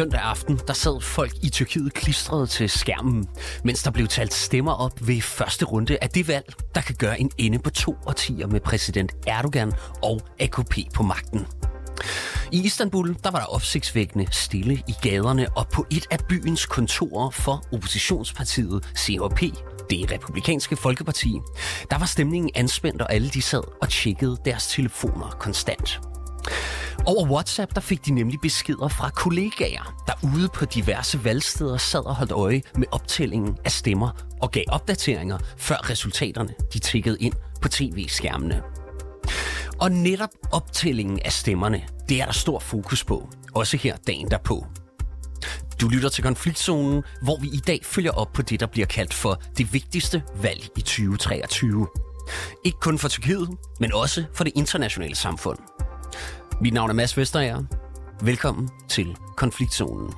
Søndag aften, der sad folk i Tyrkiet klistret til skærmen, mens der blev talt stemmer op ved første runde af det valg, der kan gøre en ende på to årtier med præsident Erdogan og AKP på magten. I Istanbul der var der opsigtsvækkende stille i gaderne, og på et af byens kontorer for oppositionspartiet CHP, det republikanske folkeparti, der var stemningen anspændt, og alle de sad og tjekkede deres telefoner konstant. Over WhatsApp der fik de nemlig beskeder fra kollegaer, der ude på diverse valgsteder sad og holdt øje med optællingen af stemmer og gav opdateringer, før resultaterne de tikkede ind på tv-skærmene. Og netop optællingen af stemmerne, det er der stor fokus på, også her dagen derpå. Du lytter til Konfliktzonen, hvor vi i dag følger op på det, der bliver kaldt for det vigtigste valg i 2023. Ikke kun for Tyrkiet, men også for det internationale samfund. Mit navn er Mads Vesterager. Velkommen til Konfliktzonen.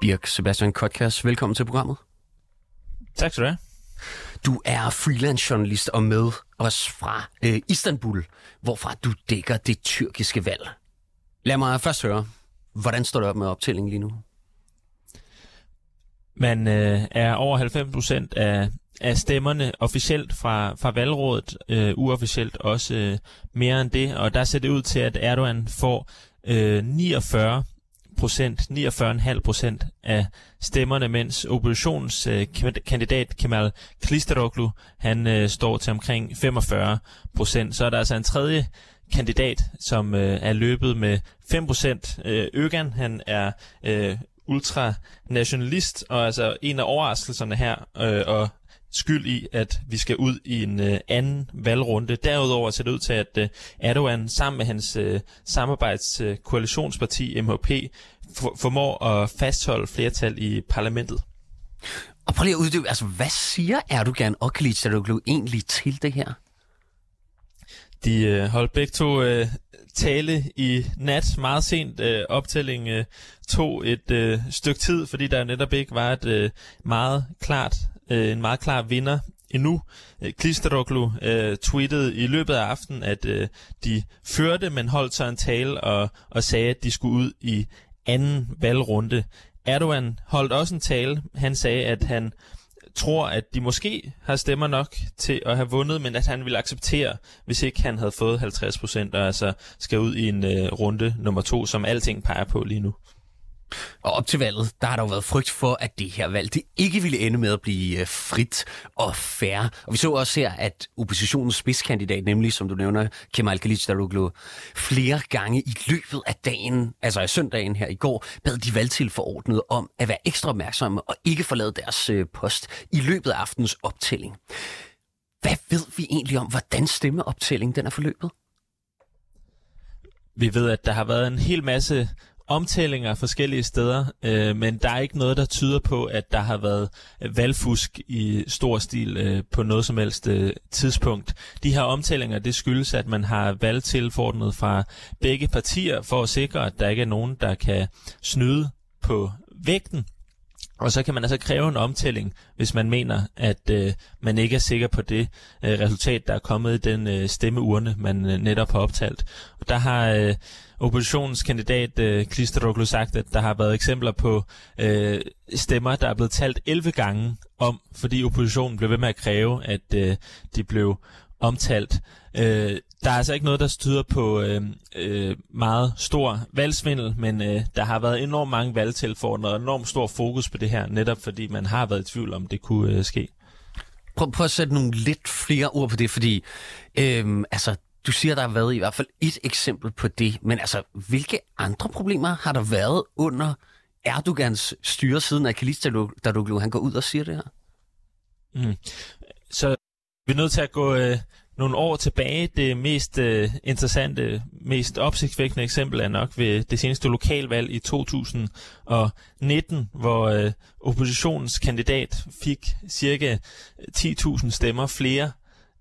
Birk Sebastian Kotkas, velkommen til programmet. Tak skal du have. Du er freelance journalist og med os fra øh, Istanbul, hvorfra du dækker det tyrkiske valg. Lad mig først høre, hvordan står det op med optællingen lige nu? Man øh, er over 90 procent af, af stemmerne officielt fra, fra valgrådet, øh, uofficielt også øh, mere end det, og der ser det ud til, at Erdogan får øh, 49 procent, 49,5 procent af stemmerne, mens oppositionens øh, kandidat Kemal Kılıçdaroğlu, han øh, står til omkring 45 procent. Så er der altså en tredje kandidat, som øh, er løbet med 5 procent. Øh, Øgan, han er øh, ultranationalist, og altså en af overraskelserne her, øh, og skyld i, at vi skal ud i en øh, anden valgrunde. Derudover ser det ud til, at øh, Erdogan sammen med hans øh, samarbejdskoalitionsparti øh, MHP for, formår at fastholde flertal i parlamentet. Og prøv lige at uddybe, altså hvad siger Erdogan og Kılıçdaroğlu egentlig til det her? De øh, holdt begge to øh, tale i nat, meget sent. Øh, optælling øh, tog et øh, stykke tid, fordi der netop ikke var et øh, meget klart, øh, en meget klar vinder endnu. Øh, Klisteroglu øh, tweetede i løbet af aftenen, at øh, de førte, men holdt så en tale og, og sagde, at de skulle ud i anden valgrunde. Erdogan holdt også en tale. Han sagde, at han tror, at de måske har stemmer nok til at have vundet, men at han ville acceptere, hvis ikke han havde fået 50 procent, og altså skal ud i en øh, runde nummer to, som alting peger på lige nu. Og op til valget, der har der jo været frygt for, at det her valg det ikke ville ende med at blive øh, frit og fair. Og vi så også her, at oppositionens spidskandidat, nemlig som du nævner, Kemal Kılıçdaroğlu, flere gange i løbet af dagen, altså i søndagen her i går, bad de valgtilforordnede om at være ekstra opmærksomme og ikke forlade deres øh, post i løbet af aftens optælling. Hvad ved vi egentlig om, hvordan stemmeoptællingen den er forløbet? Vi ved, at der har været en hel masse omtællinger forskellige steder, øh, men der er ikke noget, der tyder på, at der har været valgfusk i stor stil øh, på noget som helst øh, tidspunkt. De her omtællinger, det skyldes, at man har valgtilforordnet fra begge partier for at sikre, at der ikke er nogen, der kan snyde på vægten. Og så kan man altså kræve en omtælling, hvis man mener, at øh, man ikke er sikker på det øh, resultat, der er kommet i den øh, stemmeurne, man øh, netop har optalt. Og der har øh, oppositionens kandidat øh, Klisteroglu sagt, at der har været eksempler på øh, stemmer, der er blevet talt 11 gange om, fordi oppositionen blev ved med at kræve, at øh, de blev omtalt. Øh, der er altså ikke noget, der styder på øh, øh, meget stor valgsvindel, men øh, der har været enormt mange valgtilforordnede og enormt stor fokus på det her, netop fordi man har været i tvivl om, det kunne øh, ske. Prøv, prøv at sætte nogle lidt flere ord på det, fordi øh, altså, du siger, der har været i hvert fald et eksempel på det, men altså, hvilke andre problemer har der været under Erdogans styre siden Akilis da du han går ud og siger det her? Mm. Så vi er nødt til at gå øh, nogle år tilbage. Det mest øh, interessante, mest opsigtsvækkende eksempel er nok ved det seneste lokalvalg i 2019, hvor øh, oppositionens kandidat fik cirka 10.000 stemmer flere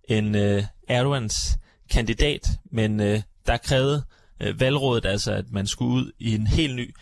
end øh, Erdogans kandidat, men øh, der krævede øh, valgrådet altså, at man skulle ud i en helt ny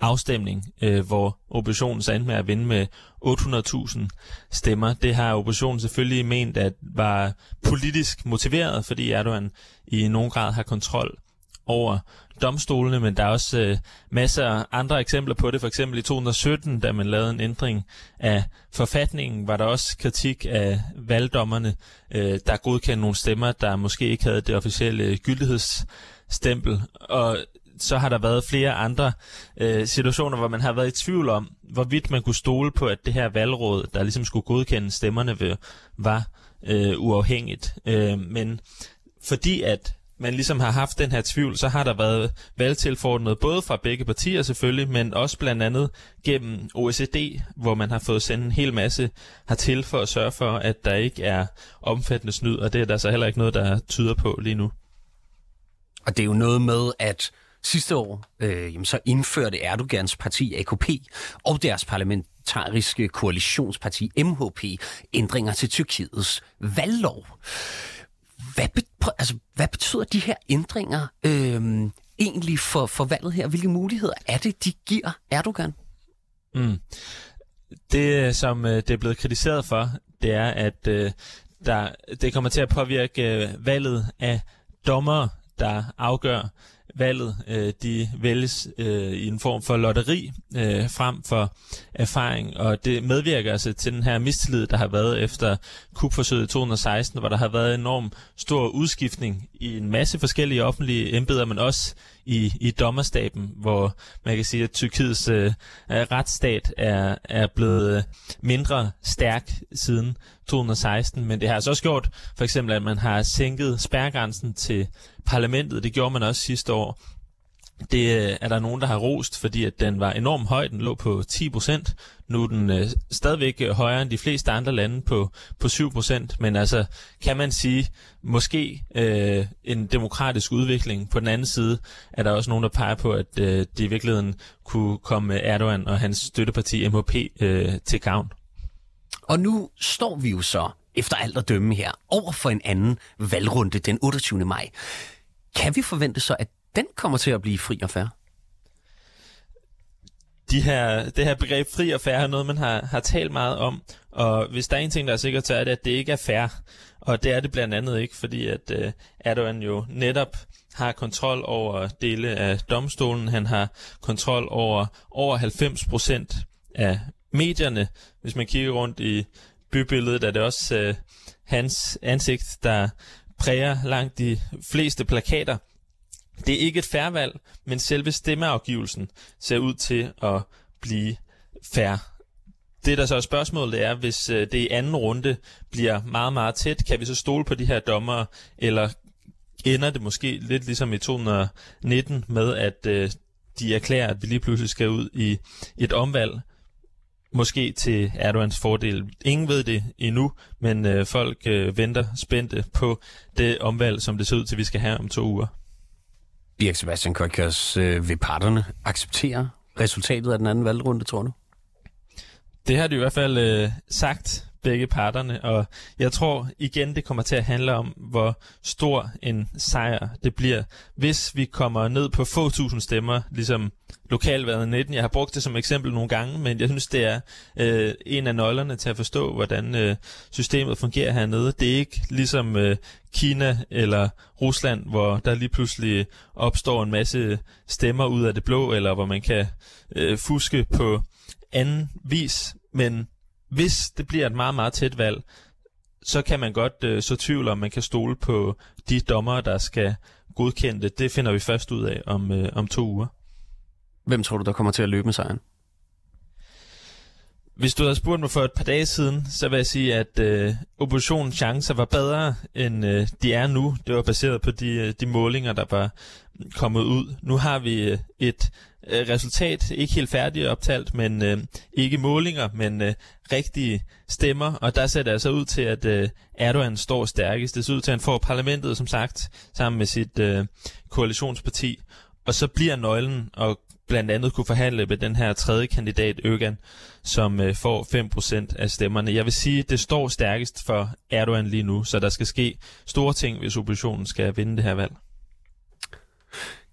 afstemning, øh, hvor oppositionen så endte med at vinde med 800.000 stemmer. Det har oppositionen selvfølgelig ment, at var politisk motiveret, fordi Erdogan i nogen grad har kontrol over domstolene, men der er også øh, masser af andre eksempler på det. For eksempel i 2017, da man lavede en ændring af forfatningen, var der også kritik af valgdommerne, øh, der godkendte nogle stemmer, der måske ikke havde det officielle gyldighedsstempel. Og så har der været flere andre øh, situationer, hvor man har været i tvivl om, hvorvidt man kunne stole på, at det her valgråd, der ligesom skulle godkende stemmerne, ved, var øh, uafhængigt. Øh, men fordi at man ligesom har haft den her tvivl, så har der været valgtilforordnet både fra begge partier selvfølgelig, men også blandt andet gennem OECD, hvor man har fået sendt en hel masse hertil for at sørge for, at der ikke er omfattende snyd, og det er der så heller ikke noget, der tyder på lige nu. Og det er jo noget med, at sidste år øh, jamen, så indførte Erdogans parti AKP og deres parlamentariske koalitionsparti MHP ændringer til Tyrkiets valglov. Hvad, be- altså, hvad betyder de her ændringer øh, egentlig for, for valget her? Hvilke muligheder er det, de giver Erdogan? Mm. Det, som øh, det er blevet kritiseret for, det er, at øh, der, det kommer til at påvirke øh, valget af dommer, der afgør valget. Øh, de vælges øh, i en form for lotteri øh, frem for erfaring, og det medvirker altså til den her mistillid, der har været efter kupforsøget i 2016, hvor der har været enorm stor udskiftning i en masse forskellige offentlige embeder, men også i, i dommerstaben, hvor man kan sige, at Tyrkiets øh, øh retsstat er, er blevet øh, mindre stærk siden 2016, men det har altså også gjort, for eksempel, at man har sænket spærgrænsen til parlamentet. Det gjorde man også sidste år. Det øh, er der nogen, der har rost, fordi at den var enormt høj. Den lå på 10 procent. Nu er den øh, stadigvæk øh, højere end de fleste andre lande på, på 7 procent. Men altså, kan man sige, måske øh, en demokratisk udvikling. På den anden side er der også nogen, der peger på, at øh, det i virkeligheden kunne komme Erdogan og hans støtteparti MHP øh, til gavn. Og nu står vi jo så, efter alt at dømme her, over for en anden valgrunde den 28. maj. Kan vi forvente så, at den kommer til at blive fri og færre? De her, det her begreb fri og færre er noget, man har, har talt meget om. Og hvis der er en ting, der er sikkert, så er det, at det ikke er fair. Og det er det blandt andet ikke, fordi at øh, Erdogan jo netop har kontrol over dele af domstolen. Han har kontrol over over 90 procent af medierne. Hvis man kigger rundt i bybilledet, er det også øh, hans ansigt, der præger langt de fleste plakater. Det er ikke et færrevalg, men selve stemmeafgivelsen ser ud til at blive færre. Det, der så er spørgsmålet, er, hvis øh, det i anden runde bliver meget, meget tæt, kan vi så stole på de her dommere, eller ender det måske lidt ligesom i 2019 med, at øh, de erklærer, at vi lige pludselig skal ud i et omvalg, måske til Erdogans fordel. Ingen ved det endnu, men øh, folk øh, venter spændte på det omvalg, som det ser ud til, vi skal have om to uger. Birk Sebastian Køjkers, øh, vil parterne acceptere resultatet af den anden valgrunde, tror du? Det har de i hvert fald øh, sagt, begge parterne, og jeg tror igen, det kommer til at handle om, hvor stor en sejr det bliver, hvis vi kommer ned på få tusind stemmer, ligesom lokalvalget 19. Jeg har brugt det som eksempel nogle gange, men jeg synes, det er øh, en af nøglerne til at forstå, hvordan øh, systemet fungerer hernede. Det er ikke ligesom øh, Kina eller Rusland, hvor der lige pludselig opstår en masse stemmer ud af det blå, eller hvor man kan øh, fuske på anden vis, men hvis det bliver et meget, meget tæt valg, så kan man godt øh, så tvivl om, man kan stole på de dommer, der skal godkende det. Det finder vi først ud af om, øh, om to uger. Hvem tror du, der kommer til at løbe med sejren? Hvis du havde spurgt mig for et par dage siden, så vil jeg sige, at øh, oppositionens chancer var bedre, end øh, de er nu. Det var baseret på de, øh, de målinger, der var kommet ud. Nu har vi øh, et øh, resultat, ikke helt færdigt optalt, men øh, ikke målinger, men øh, rigtige stemmer, og der ser det altså ud til, at øh, Erdogan står stærkest. Det ser ud til, at han får parlamentet, som sagt, sammen med sit øh, koalitionsparti, og så bliver nøglen at blandt andet kunne forhandle med den her tredje kandidat, Øgan, som øh, får 5% af stemmerne. Jeg vil sige, det står stærkest for Erdogan lige nu, så der skal ske store ting, hvis oppositionen skal vinde det her valg.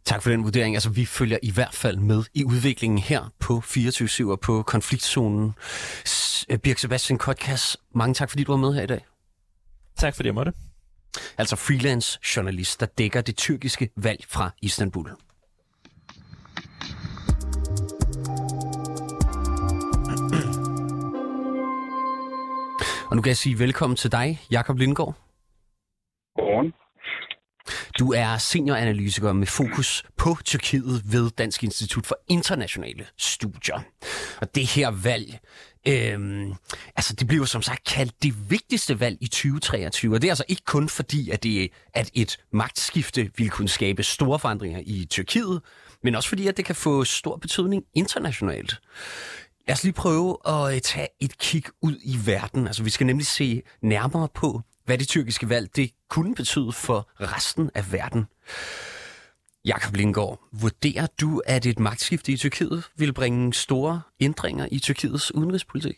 Tak for den vurdering. Altså, vi følger i hvert fald med i udviklingen her på 24 og på konfliktzonen. Birk Sebastian Kotkas, mange tak, fordi du var med her i dag. Tak fordi jeg måtte. Altså freelance journalist, der dækker det tyrkiske valg fra Istanbul. Og nu kan jeg sige velkommen til dig, Jakob Lindgaard. Godmorgen. Du er senioranalytiker med fokus på Tyrkiet ved Dansk Institut for Internationale Studier. Og det her valg, øhm, altså det bliver som sagt kaldt det vigtigste valg i 2023. Og det er altså ikke kun fordi, at, det, at et magtskifte vil kunne skabe store forandringer i Tyrkiet, men også fordi, at det kan få stor betydning internationalt. Lad os lige prøve at øh, tage et kig ud i verden. Altså, vi skal nemlig se nærmere på, hvad det tyrkiske valg det kunne betyde for resten af verden. Jakob Lindgaard, vurderer du, at et magtskifte i Tyrkiet vil bringe store ændringer i Tyrkiets udenrigspolitik?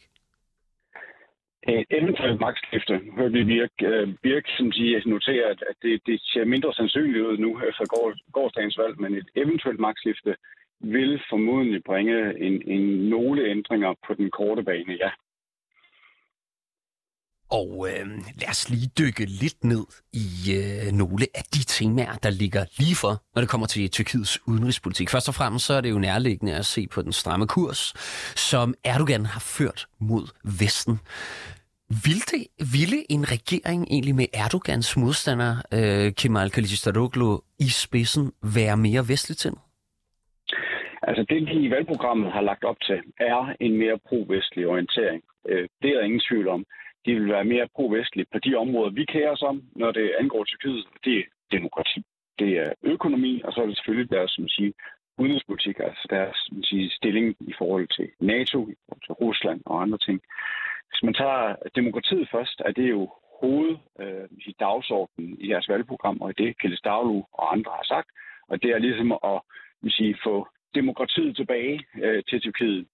Et eventuelt magtskifte, hørte vi Birk, øh, Birk som siger, noterer, at, at det, det ser mindre sandsynligt ud nu efter gårsdagens gårdsdagens valg, men et eventuelt magtskifte vil formodentlig bringe en, en nogle ændringer på den korte bane, ja. Og øh, lad os lige dykke lidt ned i øh, nogle af de temaer, der ligger lige for, når det kommer til Tyrkiets udenrigspolitik. Først og fremmest så er det jo nærliggende at se på den stramme kurs, som Erdogan har ført mod Vesten. Vil det, ville en regering egentlig med Erdogans modstander, øh, Kemal Kılıçdaroğlu, i spidsen være mere vestligt til? Altså det, de i valgprogrammet har lagt op til, er en mere pro-vestlig orientering. Øh, det er der ingen tvivl om de vil være mere pro-vestlige på de områder, vi kærer os om, når det angår Tyrkiet. Det er demokrati, det er økonomi, og så er det selvfølgelig deres som siger, udenrigspolitik, altså deres som siger, stilling i forhold til NATO, i forhold til Rusland og andre ting. Hvis man tager demokratiet først, er det jo hoved øh, i dagsordenen i deres valgprogram, og i det Kjell Daglu og andre har sagt, og det er ligesom at sige, få demokratiet tilbage øh, til Tyrkiet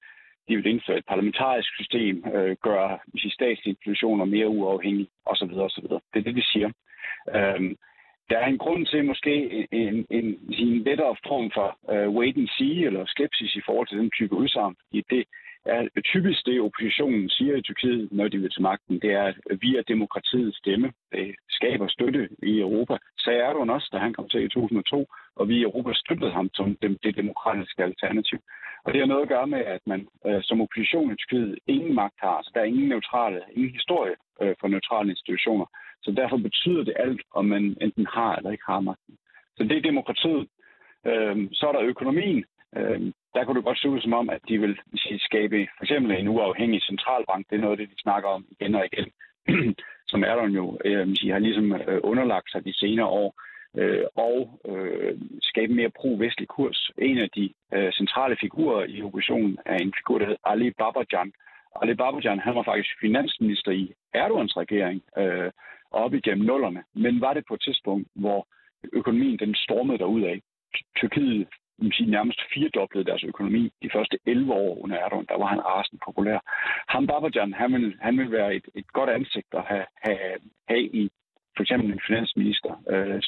de vil indføre et parlamentarisk system, øh, gøre de statslige institutioner mere uafhængige osv. osv. Det er det, de siger. Øhm, der er en grund til måske en, en, en lettere form for uh, wait and see eller skepsis i forhold til den type udsagn. Det er typisk det, oppositionen siger i Tyrkiet, når de vil til magten. Det er, at vi er demokratiets stemme. Det skaber i Europa. Sagde Erdogan også, da han kom til i 2002, og vi i Europa støttede ham som det, demokratiske alternativ. Og det har noget at gøre med, at man øh, som opposition i Tyrkiet ingen magt har. så der er ingen neutrale, ingen historie øh, for neutrale institutioner. Så derfor betyder det alt, om man enten har eller ikke har magten. Så det er demokratiet. Øh, så er der økonomien. Øh, der kunne det godt se ud som om, at de vil sige, skabe for eksempel en uafhængig centralbank. Det er noget af det, de snakker om igen og igen. som Erdogan jo øh, har ligesom øh, underlagt sig de senere år øh, og øh, skabe mere pro-vestlig kurs. En af de øh, centrale figurer i oppositionen er en figur, der hedder Ali Babajan. Ali Babajan, han var faktisk finansminister i Erdogans regering øh, op igennem nullerne, men var det på et tidspunkt, hvor økonomien den stormede af. Tyrkiet man sige, nærmest firedoblede deres økonomi de første 11 år under Erdogan. Der var han arsen populær. Ham Babajan, han vil, han vil være et, et godt ansigt at have, have, have i for eksempel en finansminister øh,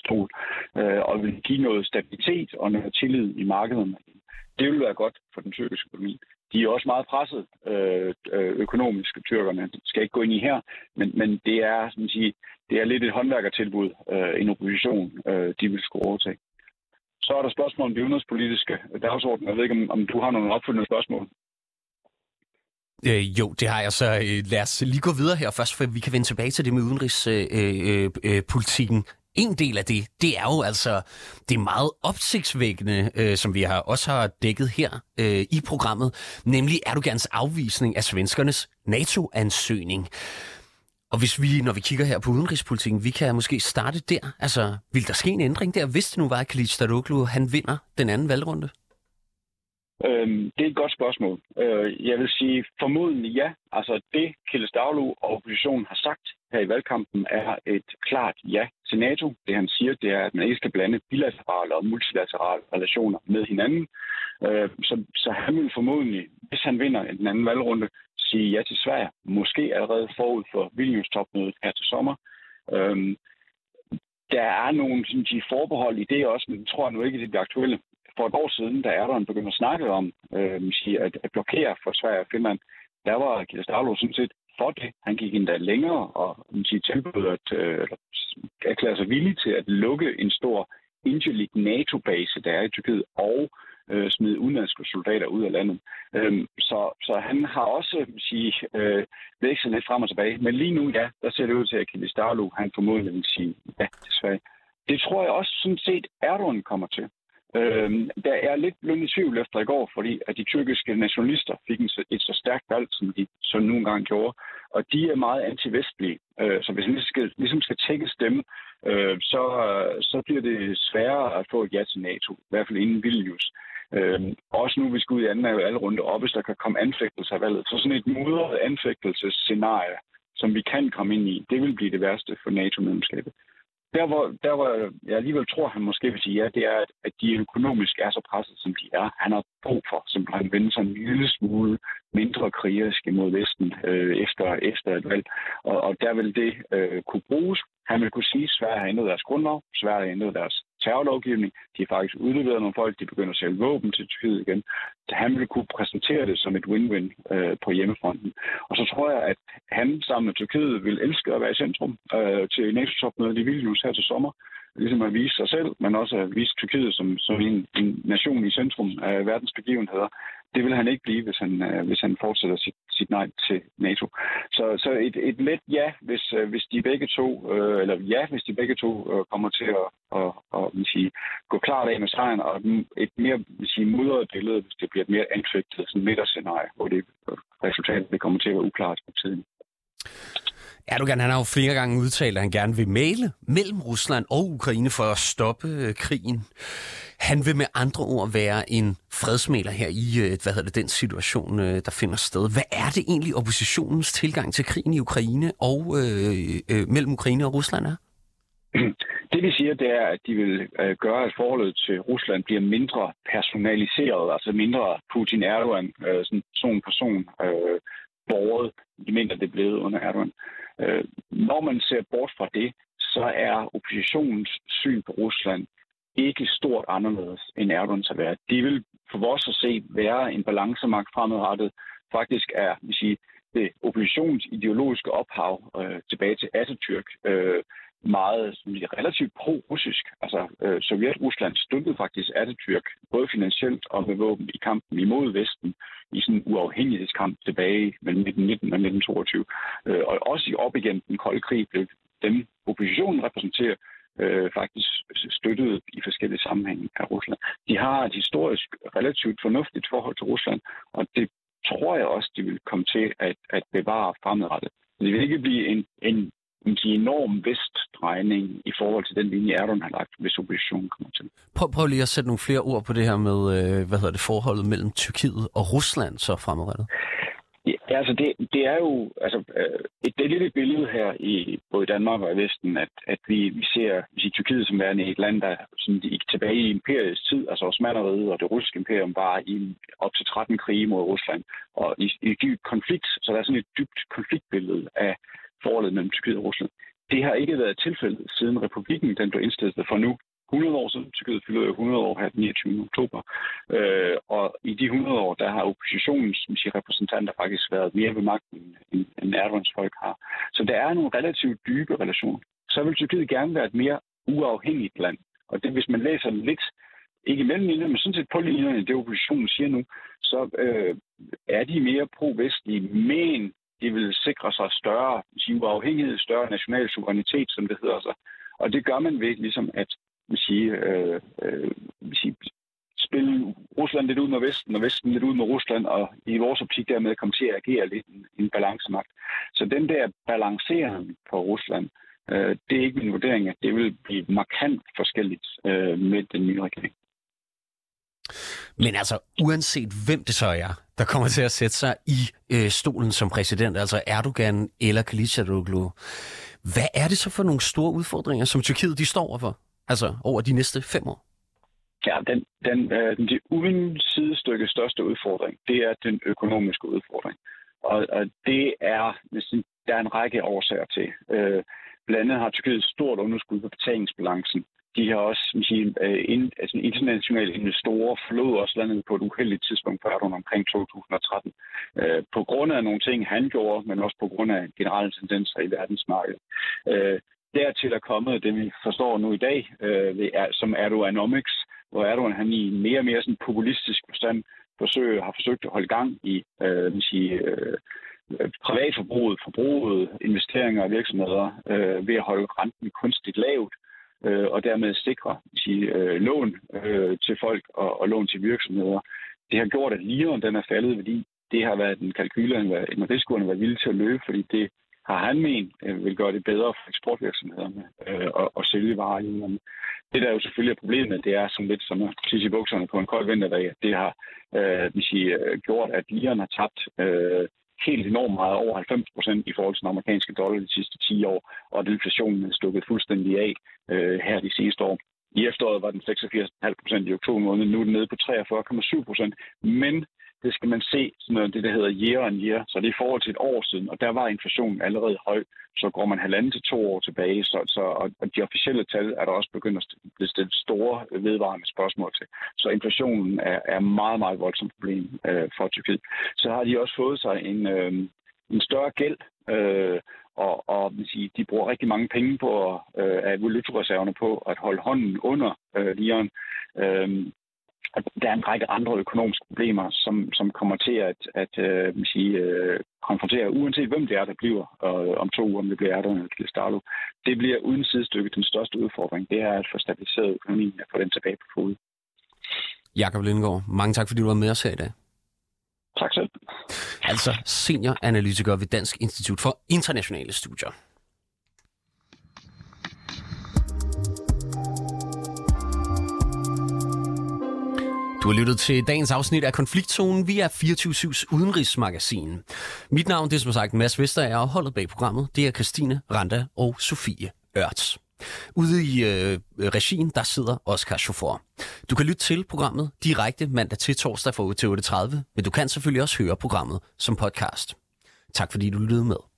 øh, og vil give noget stabilitet og noget tillid i markederne. Det vil være godt for den tyrkiske økonomi. De er også meget presset øh, øh økonomisk, tyrkerne. Det skal ikke gå ind i her, men, men det, er, sådan at sige, det er lidt et håndværkertilbud, øh, en opposition, øh, de vil skulle overtage. Så er der spørgsmål om de udenrigspolitiske dagsorden. Jeg ved ikke, om, om du har nogle opfølgende spørgsmål. Øh, jo, det har jeg. Så øh, lad os lige gå videre her først, for vi kan vende tilbage til det med udenrigspolitikken. Øh, øh, øh, øh en del af det, det er jo altså det meget opsigtsvækkende, øh, som vi har også har dækket her øh, i programmet, nemlig Erdogans afvisning af svenskernes NATO-ansøgning. Og hvis vi, når vi kigger her på udenrigspolitikken, vi kan måske starte der. Altså, vil der ske en ændring der, hvis det nu var, at Khalid Stadoglu, han vinder den anden valgrunde? Øhm, det er et godt spørgsmål. Øh, jeg vil sige formodentlig ja. Altså det, Khalid Stavlu og oppositionen har sagt her i valgkampen, er et klart ja til NATO. Det han siger, det er, at man ikke skal blande bilaterale og multilaterale relationer med hinanden. Øh, så, så han vil formodentlig, hvis han vinder den anden valgrunde, sige ja til Sverige. Måske allerede forud for Vilnius topmødet her til sommer. Øhm, der er nogle sådan, de forbehold i det også, men det tror jeg nu ikke, det bliver aktuelle. For et år siden, da Erdogan begyndte at snakke om øh, at, at blokere for Sverige og Finland, der var Gilles Daglo sådan set for det. Han gik endda længere og sige, tilbød at øh, erklære sig villig til at lukke en stor Angelic NATO-base, der er i Tyrkiet, og øh, smide udenlandske soldater ud af landet. Øhm, så, så han har også sige, øh, vækset lidt frem og tilbage. Men lige nu, ja, der ser det ud til, at Kilis Darlu, han formodentlig vil sige ja desværre. Det tror jeg også sådan set Erdogan kommer til. Øhm, der er lidt blevet i tvivl efter i går, fordi at de tyrkiske nationalister fik en, et så stærkt valg, som de så nogle engang gjorde. Og de er meget antivestlige. Øh, så hvis man skal, ligesom skal tække stemme, øh, så, så bliver det sværere at få et ja til NATO. I hvert fald inden Vilnius. Øh, også nu, vi skal ud i anden alle runde op, hvis der kan komme anfægtelse af valget. Så sådan et mudret anfægtelsesscenarie, som vi kan komme ind i, det vil blive det værste for NATO-medlemskabet. Der hvor, der, hvor jeg alligevel tror, han måske vil sige ja, det er, at de økonomisk er så presset, som de er. Han har brug for simpelthen han vende sig en lille smule mindre krigerisk mod Vesten øh, efter, efter et valg. Og, og der vil det øh, kunne bruges. Han vil kunne sige, at Sverige har ændret deres grundlov, Sverige har ændret deres terrorlovgivning. De har faktisk udleveret nogle folk, de begynder at sælge våben til Tyrkiet igen. Så han ville kunne præsentere det som et win-win øh, på hjemmefronten. Og så tror jeg, at han sammen med Tyrkiet vil elske at være i centrum øh, til NATO-topmødet i Vilnius her til sommer ligesom at vise sig selv, men også at vise Tyrkiet som, som en, en nation i centrum af verdens begivenheder. Det vil han ikke blive, hvis han, øh, hvis han fortsætter sit, sit nej til NATO. Så, så et, et let ja, hvis, øh, hvis de begge to, øh, eller ja, hvis de begge to øh, kommer til at, at, at, at sige, gå klart af med sejren, og et mere vil sige, mudret billede, hvis det bliver et mere anfægtet sådan midterscenarie, hvor det resultatet det kommer til at være uklart på tiden. Erdogan han har jo flere gange udtalt, at han gerne vil male mellem Rusland og Ukraine for at stoppe øh, krigen. Han vil med andre ord være en fredsmaler her i øh, hvad hedder det, den situation, øh, der finder sted. Hvad er det egentlig oppositionens tilgang til krigen i Ukraine og øh, øh, mellem Ukraine og Rusland er? Det de siger, det er, at de vil øh, gøre, at forholdet til Rusland bliver mindre personaliseret, altså mindre Putin-Erdogan, øh, sådan person person øh, borget, mindre det er blevet under Erdogan. Øh, Øh, når man ser bort fra det, så er oppositionens syn på Rusland ikke stort anderledes end Erdogans har været. De vil for vores at se være en balancemagt fremadrettet. Faktisk er vil sige, det oppositionens ideologiske ophav øh, tilbage til Atatürk øh, meget relativt pro-russisk. Altså, øh, Sovjet-Rusland støttede faktisk Atatürk, både finansielt og med våben i kampen imod Vesten, i sådan en uafhængighedskamp tilbage mellem 1919 og 1922. Øh, og også i op igen den kolde krig blev dem, oppositionen repræsenterer, øh, faktisk støttet i forskellige sammenhænge af Rusland. De har et historisk relativt fornuftigt forhold til Rusland, og det tror jeg også, de vil komme til at, at bevare fremadrettet. Det vil ikke blive en, en en enorm vestdrejning i forhold til den linje, Erdogan har lagt, hvis oppositionen kommer til. Prøv, prøv lige at sætte nogle flere ord på det her med, øh, hvad hedder det, forholdet mellem Tyrkiet og Rusland så fremadrettet. Ja, altså det, det er jo altså, øh, et, det et billede her i både Danmark og i Vesten, at, at vi, vi ser vi Tyrkiet som værende et land, der sådan, gik tilbage i imperiets tid, altså Osmaneriet og det russiske imperium var i op til 13 krige mod Rusland, og i, i dyb konflikt, så der er sådan et dybt konfliktbillede af, forholdet mellem Tyrkiet og Rusland. Det har ikke været tilfældet siden republikken den blev indstillet for nu 100 år siden. Tyrkiet fylder 100 år her den 29. oktober. Øh, og i de 100 år, der har oppositionens siger, repræsentanter faktisk været mere ved magten, end, end Erdogans folk har. Så der er nogle relativt dybe relationer. Så vil Tyrkiet gerne være et mere uafhængigt land. Og det, hvis man læser lidt, ikke mellem linjerne, men sådan set på linjerne, det oppositionen siger nu, så øh, er de mere pro-vestlige, men de vil sikre sig større uafhængighed, større national suverænitet, som det hedder sig. Og det gør man ved ligesom at man sige, øh, øh, siger, sige, spille Rusland lidt ud med Vesten, og Vesten lidt ud med Rusland, og i vores optik dermed komme til at agere lidt en, en balancemagt. Så den der balancering på Rusland, øh, det er ikke min vurdering, at det vil blive markant forskelligt øh, med den nye regering. Men altså, uanset hvem det så er, der kommer til at sætte sig i øh, stolen som præsident, altså Erdogan eller Kılıçdaroğlu, hvad er det så for nogle store udfordringer, som Tyrkiet de står overfor, altså over de næste fem år? Ja, den, den, øh, den uden sidestykke største udfordring, det er den økonomiske udfordring. Og, og det er, der er en række årsager til. Øh, Blandt andet har Tyrkiet et stort underskud på betalingsbalancen. De har også man siger, øh, ind, altså internationale investorer forlod også landet på et uheldigt tidspunkt før omkring 2013. Øh, på grund af nogle ting, han gjorde, men også på grund af generelle tendenser i verdensmarkedet. Øh, dertil er kommet det, vi forstår nu i dag, øh, er, som Erdoganomics, hvor Erdogan han i mere og mere sådan populistisk forstand forsøger, har forsøgt at holde gang i øh, man siger, øh, privatforbruget, forbruget, investeringer og virksomheder øh, ved at holde renten kunstigt lavt øh, og dermed sikre sige, øh, lån øh, til folk og, og lån til virksomheder. Det har gjort, at liren den er faldet, fordi det har været en kalkyler, en risiko, han var villig til at løbe, fordi det har han ment øh, vil gøre det bedre for eksportvirksomhederne øh, at, at sælge varer i Det, der jo selvfølgelig er problemet, det er som lidt som at tisse i bukserne på en kold vinterdag. Det har øh, vil sige, øh, gjort, at liren har tabt øh, helt enormt meget, over 90 procent i forhold til den amerikanske dollar de sidste 10 år, og at inflationen er stukket fuldstændig af øh, her de seneste år. I efteråret var den 86,5 procent i oktober måned, nu er den nede på 43,7 procent, men det skal man se som noget det, der hedder year on year. Så det er i forhold til et år siden, og der var inflationen allerede høj. Så går man halvanden til to år tilbage, så, så, og de officielle tal er der også begyndt at blive stillet store øh, vedvarende spørgsmål til. Så inflationen er, er meget, meget voldsomt problem øh, for Tyrkiet. Så har de også fået sig en, øh, en større gæld, øh, og, og vil sige, de bruger rigtig mange penge på øh, af valutareserverne på at holde hånden under øh, liren. Øh, at der er en række andre økonomiske problemer, som, som kommer til at, at uh, sige, uh, konfrontere, uanset hvem det er, der bliver uh, om to uger, om det bliver Erdogan eller Kristalo. Det bliver uden sidestykke den største udfordring. Det er at få stabiliseret økonomien og få den tilbage på fod. Jakob Lindgaard, mange tak, fordi du var med os her i dag. Tak selv. Altså senioranalytiker ved Dansk Institut for Internationale Studier. Du har lyttet til dagens afsnit af Konfliktzonen via 24-7's udenrigsmagasin. Mit navn det er som sagt Mads Vester, og holdet bag programmet det er Christine Randa og Sofie Ørts. Ude i øh, regien, der sidder Oscar Chauffeur. Du kan lytte til programmet direkte mandag til torsdag fra 8 til 8.30, men du kan selvfølgelig også høre programmet som podcast. Tak fordi du lyttede med.